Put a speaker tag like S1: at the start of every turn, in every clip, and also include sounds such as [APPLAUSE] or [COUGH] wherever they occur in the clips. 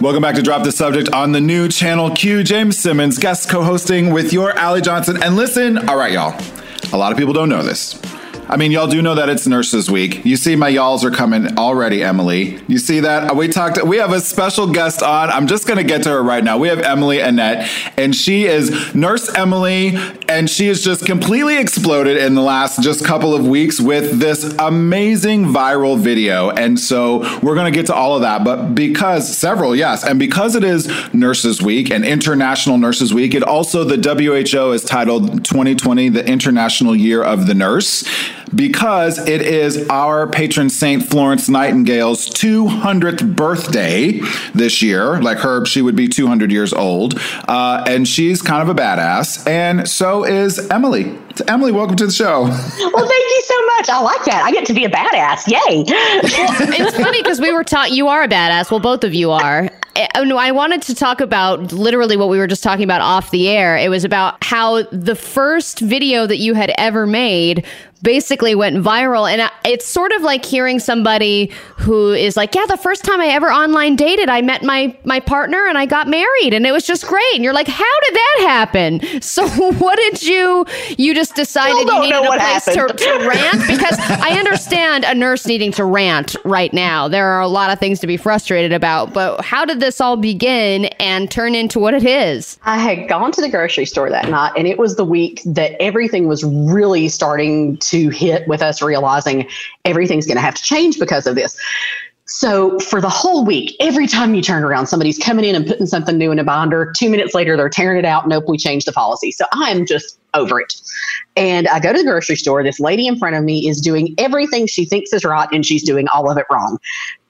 S1: Welcome back to Drop the Subject on the new channel Q. James Simmons, guest co hosting with your Allie Johnson. And listen, all right, y'all, a lot of people don't know this. I mean, y'all do know that it's Nurses Week. You see, my y'alls are coming already, Emily. You see that? Uh, we talked. We have a special guest on. I'm just gonna get to her right now. We have Emily Annette, and she is Nurse Emily, and she has just completely exploded in the last just couple of weeks with this amazing viral video. And so we're gonna get to all of that. But because several, yes, and because it is Nurses Week and International Nurses Week, it also the WHO is titled 2020 the International Year of the Nurse because it is our patron saint Florence Nightingale's 200th birthday this year. Like her, she would be 200 years old, uh, and she's kind of a badass, and so is Emily. Emily, welcome to the show. [LAUGHS]
S2: Well, thank you so much. I like that. I get to be a badass. Yay!
S3: Well, it's funny because we were taught you are a badass. Well, both of you are. I wanted to talk about literally what we were just talking about off the air. It was about how the first video that you had ever made basically went viral. And it's sort of like hearing somebody who is like, yeah, the first time I ever online dated, I met my, my partner and I got married and it was just great. And you're like, how did that happen? [LAUGHS] So what did you, you just decided you needed a place to, to [LAUGHS] rant? Because I understand a nurse needing to rant right now. There are a lot of things to be frustrated about, but how did this all begin and turn into what it is?
S2: I had gone to the grocery store that night and it was the week that everything was really starting to to hit with us realizing everything's going to have to change because of this. So for the whole week, every time you turn around, somebody's coming in and putting something new in a binder. Two minutes later, they're tearing it out. Nope, we changed the policy. So I'm just over it. And I go to the grocery store. This lady in front of me is doing everything she thinks is right, and she's doing all of it wrong.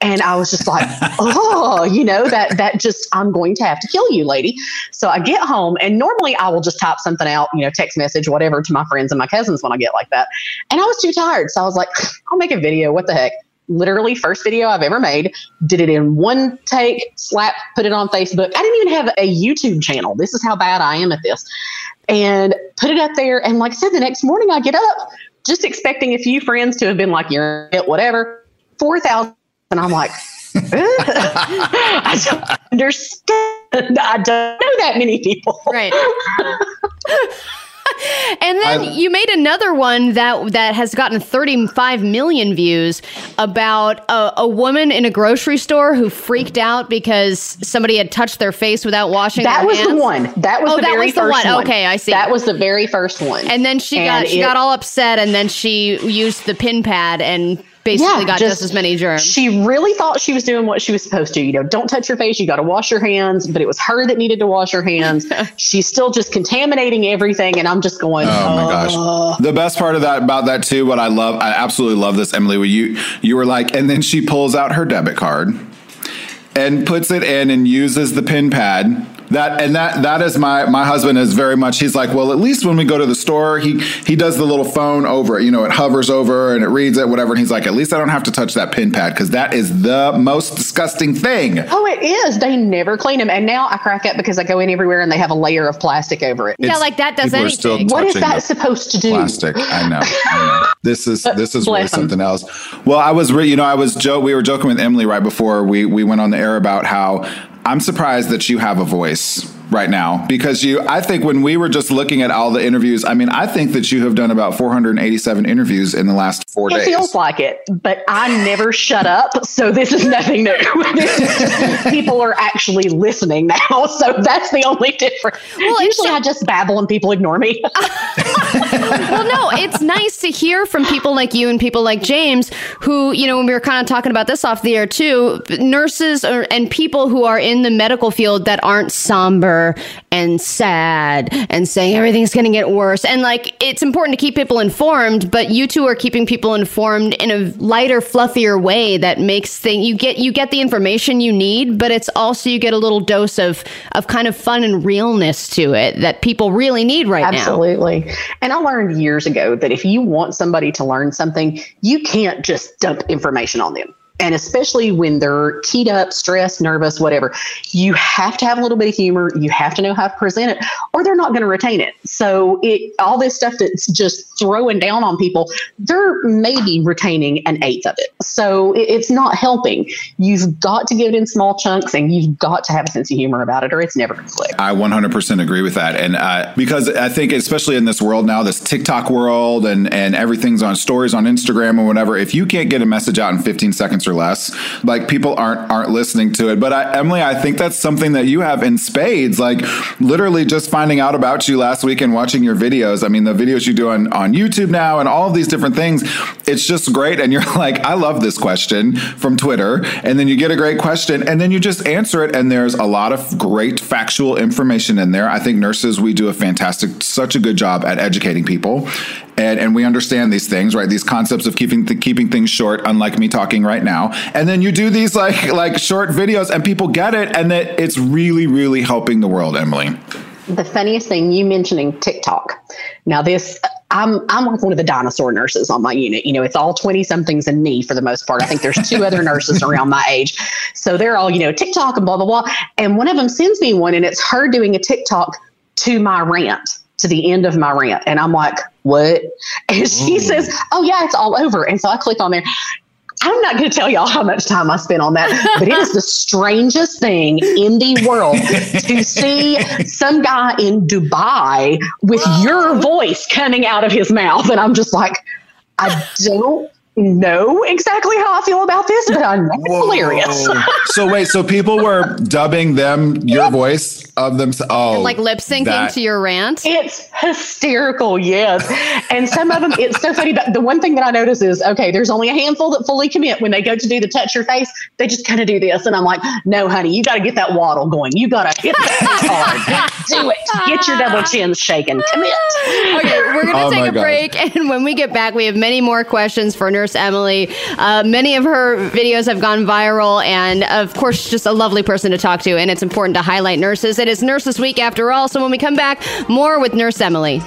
S2: And I was just like, [LAUGHS] oh, you know, that that just I'm going to have to kill you, lady. So I get home, and normally I will just type something out, you know, text message, whatever, to my friends and my cousins when I get like that. And I was too tired, so I was like, I'll make a video. What the heck? Literally first video I've ever made. Did it in one take, slap, put it on Facebook. I didn't even have a YouTube channel. This is how bad I am at this. And put it up there. And like I said, the next morning I get up just expecting a few friends to have been like, you're it, whatever. 4,000. And I'm like, [LAUGHS] I don't understand. I don't know that many people.
S3: Right. [LAUGHS] and then I, you made another one that that has gotten 35 million views about a, a, woman in a grocery store who freaked out because somebody had touched their face without washing.
S2: That was
S3: hands.
S2: the one. That was
S3: oh,
S2: the
S3: that
S2: very
S3: was the
S2: first
S3: one. one. Okay, I see.
S2: That was the very first one.
S3: And then she and got she it, got all upset, and then she used the pin pad and basically yeah, got just, just, as many germs.
S2: She really thought she was doing what she was supposed to. You know, don't touch your face. You got to wash your hands. But it was her that needed to wash her hands. [LAUGHS] She's still just contaminating everything, and I'm just going. Oh my
S1: gosh! The best part of that about that too, what I love, I absolutely love this, Emily. Where you you were like, and then she pulls out her debit card and puts it in and uses the pin pad that and that that is my my husband is very much he's like well at least when we go to the store he he does the little phone over it you know it hovers over and it reads it whatever. And he's like at least I don't have to touch that pin pad because that is the most disgusting thing.
S2: Oh it is. They never clean them and now I crack up because I go in everywhere and they have a layer of plastic over it.
S3: Yeah like that does anything.
S2: what is that supposed to do?
S1: plastic. I know, I know. [LAUGHS] this is this is really something else. Well I was re- you know I was joke we were joking with Emily right before we we went on the air about how I'm surprised that you have a voice right now because you I think when we were just looking at all the interviews, I mean, I think that you have done about 487 interviews in the last 4
S2: it
S1: days.
S2: It feels like it, but I never shut up, so this is nothing new. [LAUGHS] people are actually listening now, so that's the only difference. Well, usually I just babble and people ignore me. [LAUGHS]
S3: well, no, it's nice to hear from people like you and people like James who, you know, when we were kind of talking about this off the air too, nurses or, and people who are in the medical field that aren't somber and sad and saying everything's going to get worse. And like, it's important to keep people informed, but you two are keeping people informed in a lighter, fluffier way that makes things, you get, you get the information you need, but it's also, you get a little dose of, of kind of fun and realness to it that people really need right
S2: Absolutely. now. Absolutely. And I learned years ago that if you want somebody to learn something, you can't just dump information on them and especially when they're keyed up, stressed, nervous, whatever, you have to have a little bit of humor. You have to know how to present it, or they're not going to retain it. So it all this stuff that's just throwing down on people, they're maybe retaining an eighth of it. So it, it's not helping. You've got to give it in small chunks, and you've got to have a sense of humor about it, or it's never going to click.
S1: I 100% agree with that, and uh, because I think especially in this world now, this TikTok world, and and everything's on stories on Instagram or whatever. If you can't get a message out in 15 seconds or less. Like people aren't aren't listening to it. But I, Emily, I think that's something that you have in spades. Like literally just finding out about you last week and watching your videos. I mean, the videos you do on on YouTube now and all of these different things. It's just great. And you're [LAUGHS] like, I love this question from Twitter, and then you get a great question, and then you just answer it. And there's a lot of great factual information in there. I think nurses we do a fantastic, such a good job at educating people and and we understand these things, right? These concepts of keeping th- keeping things short, unlike me talking right now. And then you do these like like short videos, and people get it, and that it's really really helping the world, Emily.
S2: The funniest thing you mentioning TikTok. Now this. I'm I'm like one of the dinosaur nurses on my unit. You know, it's all 20 somethings and me for the most part. I think there's two other nurses around my age. So they're all, you know, TikTok and blah, blah, blah. And one of them sends me one and it's her doing a TikTok to my rant to the end of my rant. And I'm like, what? And she Ooh. says, oh, yeah, it's all over. And so I click on there. I'm not going to tell y'all how much time I spent on that, but it is the strangest thing in the world to see some guy in Dubai with your voice coming out of his mouth. And I'm just like, I don't know exactly how I feel about this, but I know it's hilarious. [LAUGHS]
S1: so wait, so people were dubbing them your voice of them. Oh,
S3: like lip syncing that. to your rant.
S2: It's hysterical, yes. And some of them, [LAUGHS] it's so funny. But the one thing that I notice is, okay, there's only a handful that fully commit when they go to do the touch your face. They just kind of do this, and I'm like, no, honey, you got to get that waddle going. You got to hit that [LAUGHS] hard. Do it. Get your double chins shaken. Commit.
S3: Okay, we're gonna oh take a God. break, and when we get back, we have many more questions for Nurse Emily. Uh, many of her videos have gone viral, and of course, just a lovely person to talk to. And it's important to highlight nurses. It is Nurses Week after all. So when we come back, more with Nurse Emily.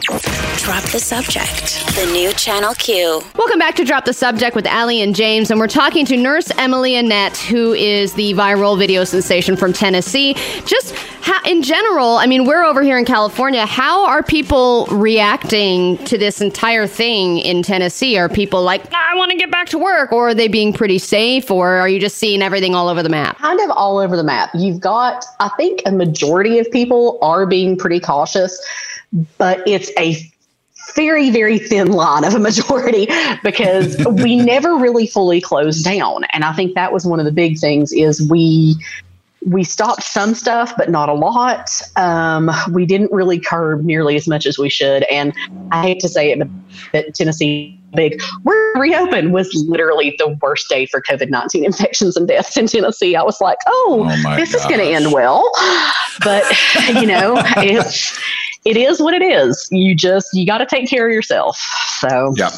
S4: Drop the subject. The new Channel Q.
S3: Welcome back to Drop the Subject with Allie and James, and we're talking to Nurse Emily Annette, who is the viral video sensation from Tennessee. Just how, in general, I mean, we're over here in California. How are people reacting to this entire thing in Tennessee? Are people like, I want to get back to work, or are they being pretty safe, or are you just seeing everything all over the map?
S2: Kind of all over the map. You've got, I think, a majority of people are being pretty cautious, but it's a very, very thin line of a majority [LAUGHS] because we never really fully closed down. And I think that was one of the big things is we we stopped some stuff, but not a lot. Um, we didn't really curb nearly as much as we should. And I hate to say it, but Tennessee big we're reopened was literally the worst day for COVID 19 infections and deaths in Tennessee. I was like, oh, oh this gosh. is going to end well. But, you know, it's, it is what it is. You just, you got to take care of yourself. So,
S1: yeah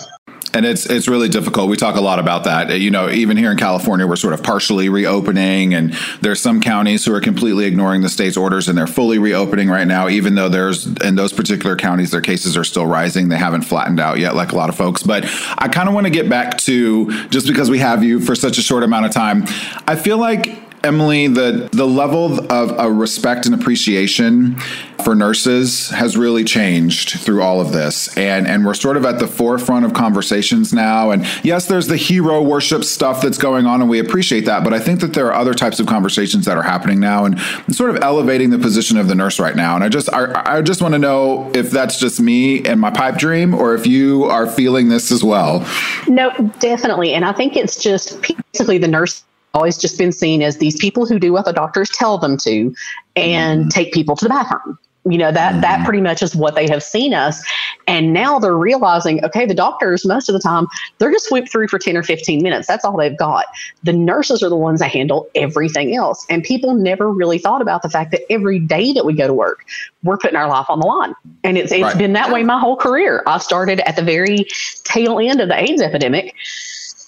S1: and it's it's really difficult. We talk a lot about that. Uh, you know, even here in California, we're sort of partially reopening, and there's some counties who are completely ignoring the state's orders, and they're fully reopening right now. Even though there's in those particular counties, their cases are still rising. They haven't flattened out yet, like a lot of folks. But I kind of want to get back to just because we have you for such a short amount of time. I feel like Emily, the the level of a respect and appreciation for nurses has really changed through all of this, and and we're sort of at the forefront of conversations now. And yes, there's the hero worship stuff that's going on, and we appreciate that. But I think that there are other types of conversations that are happening now, and sort of elevating the position of the nurse right now. And I just I, I just want to know if that's just me and my pipe dream, or if you are feeling this as well.
S2: No, definitely, and I think it's just basically the nurse always just been seen as these people who do what the doctors tell them to and mm-hmm. take people to the bathroom. You know that mm-hmm. that pretty much is what they have seen us. And now they're realizing okay the doctors most of the time they're just sweep through for 10 or 15 minutes. That's all they've got. The nurses are the ones that handle everything else. And people never really thought about the fact that every day that we go to work we're putting our life on the line. And it's it's right. been that way my whole career. I started at the very tail end of the aids epidemic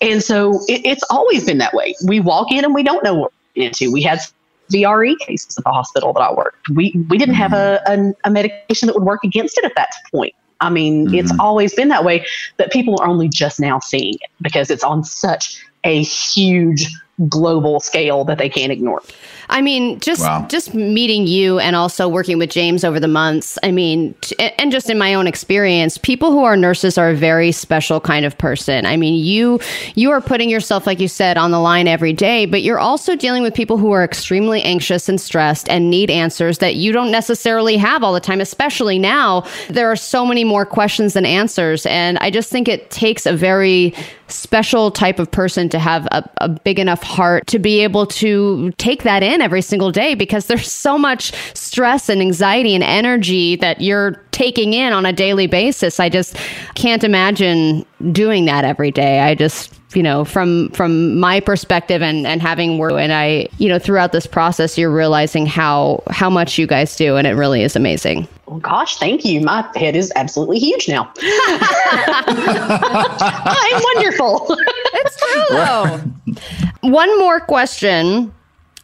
S2: and so it, it's always been that way. We walk in and we don't know what we're into. We had VRE cases at the hospital that I worked. We we didn't have a, a, a medication that would work against it at that point. I mean, mm-hmm. it's always been that way, but people are only just now seeing it because it's on such a huge global scale that they can't ignore.
S3: I mean, just
S1: Wow.
S3: just meeting you and also working with James over the months. I mean, t- and just in my own experience, people who are nurses are a very special kind of person. I mean, you you are putting yourself, like you said, on the line every day, but you're also dealing with people who are extremely anxious and stressed and need answers that you don't necessarily have all the time. Especially now, there are so many more questions than answers, and I just think it takes a very special type of person to have a, a big enough heart to be able to take that in every single day because there's [LAUGHS] so much stress and anxiety and energy that you're taking in on a daily basis. I just can't imagine doing that every day. I just you know from from my perspective and and having worked and I you know throughout this process you're realizing how how much you guys do and it really is amazing.
S2: Well, gosh, thank you. My head is absolutely huge now. [LAUGHS] I'm wonderful.
S3: It's true though. [LAUGHS] One more question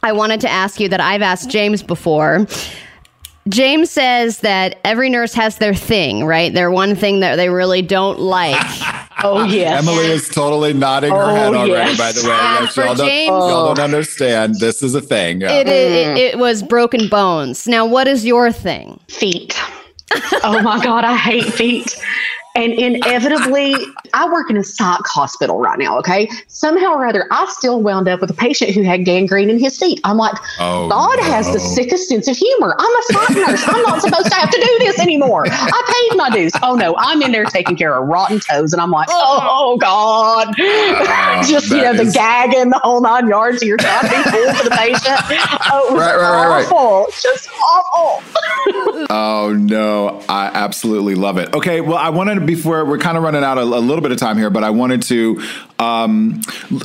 S3: I wanted to ask you that I've asked James before. James says that every nurse has their thing, right? Their one thing that they really don't like. [LAUGHS]
S2: Oh, yeah.
S1: Emily is totally nodding her
S2: Oh,
S1: head already,
S2: yes.
S1: by the way.
S3: Ah,
S1: Yes, y'all, don't,
S3: James-
S1: y'all don't understand. This is a thing. Yeah.
S3: It, it, it was broken bones. Now, what is your thing?
S2: feet. oh my God, I hate feet. And inevitably, I work in a psych hospital right now. Okay. Somehow or other, I still wound up with a patient who had gangrene in his feet. I'm like,
S1: Oh,
S2: God has the sickest sense of humor. I'm a psych nurse. I'm not supposed to have to do this anymore. I paid my dues. Oh no, I'm in there taking care of rotten toes. And I'm like, oh, oh God. Ah, [LAUGHS] Just, you
S1: that
S2: know, the gagging, the whole nine yards. You're trying to be cool for the patient. Oh, it was
S1: Right, right, right, right.
S2: awful. Just awful. [LAUGHS]
S1: Oh no, I absolutely love it. Okay, well, I wanted to before we're kind of running out a, a little bit of time here, but I wanted to um,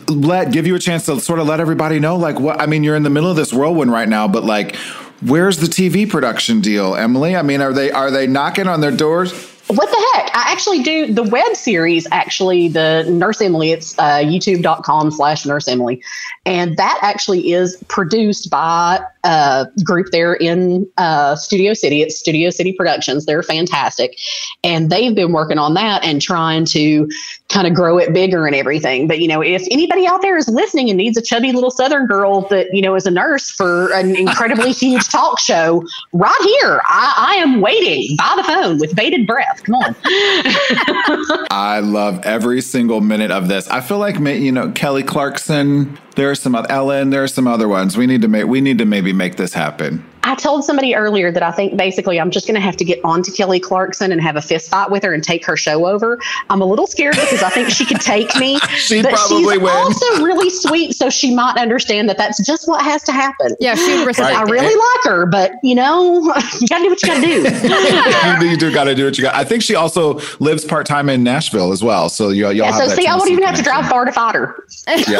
S1: let give you a chance to sort of let everybody know, like what I mean. You're in the middle of this whirlwind right now, but like, where's the TV production deal, Emily? I mean, are they are they knocking on their doors?
S2: What the heck? I actually do the web series, actually, the Nurse Emily. It's uh, youtube.com slash Nurse Emily. And that actually is produced by a group there in uh, Studio City. It's Studio City Productions. They're fantastic. And they've been working on that and trying to kind of grow it bigger and everything. But, you know, if anybody out there is listening and needs a chubby little Southern girl that, you know, is a nurse for an incredibly [LAUGHS] huge talk show, right here, I, I am waiting by the phone with bated breath. Come on. [LAUGHS]
S1: I love every single minute of this. I feel like you know Kelly Clarkson. There are some oth- Ellen. There are some other ones. We need to make. We need to maybe make this happen.
S2: I told somebody earlier that I think basically I'm just going to have to get on to Kelly Clarkson and have a fist fight with her and take her show over. I'm a little scared because I think she could take me. [LAUGHS]
S1: She'd
S2: but
S1: probably
S2: she's
S1: win.
S2: also really sweet, so she might understand that that's just what has to happen.
S3: Yeah, she would respect
S2: I
S3: it.
S2: really like her, but you know, [LAUGHS] you got to do what you got to [LAUGHS] do.
S1: you, you do got to do what you got. I think she also lives part time in Nashville as well. So you, y'all
S2: Yeah,
S1: have
S2: so
S1: that
S2: see, I won't even have to drive far to fight her.
S1: Yeah.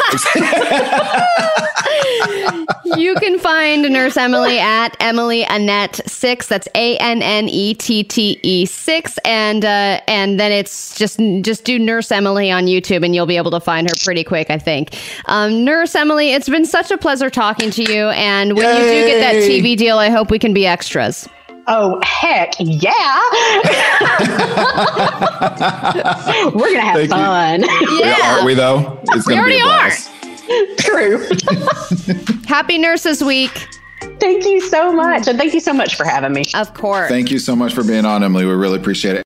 S3: you can find Nurse Emily at Emily Annette six. That's A N N E T T E six, and uh, and then it's just just do Nurse Emily on YouTube, and you'll be able to find her pretty quick. I think. Um, Nurse Emily, it's been such a pleasure talking to you, and when you do get that TV deal, I hope we can be extras.
S2: Oh, heck yeah. [LAUGHS] We're going to have
S1: Thank you.
S2: fun.
S3: Yeah.
S1: Aren't we though? It's
S3: We
S1: gonna be
S3: already
S1: a
S3: are.
S2: True. [LAUGHS] [LAUGHS]
S3: Happy Nurses Week,
S2: thank you so much. And thank you so much for having me.
S3: of course.
S1: Thank you so much for being on, Emily. We really appreciate it.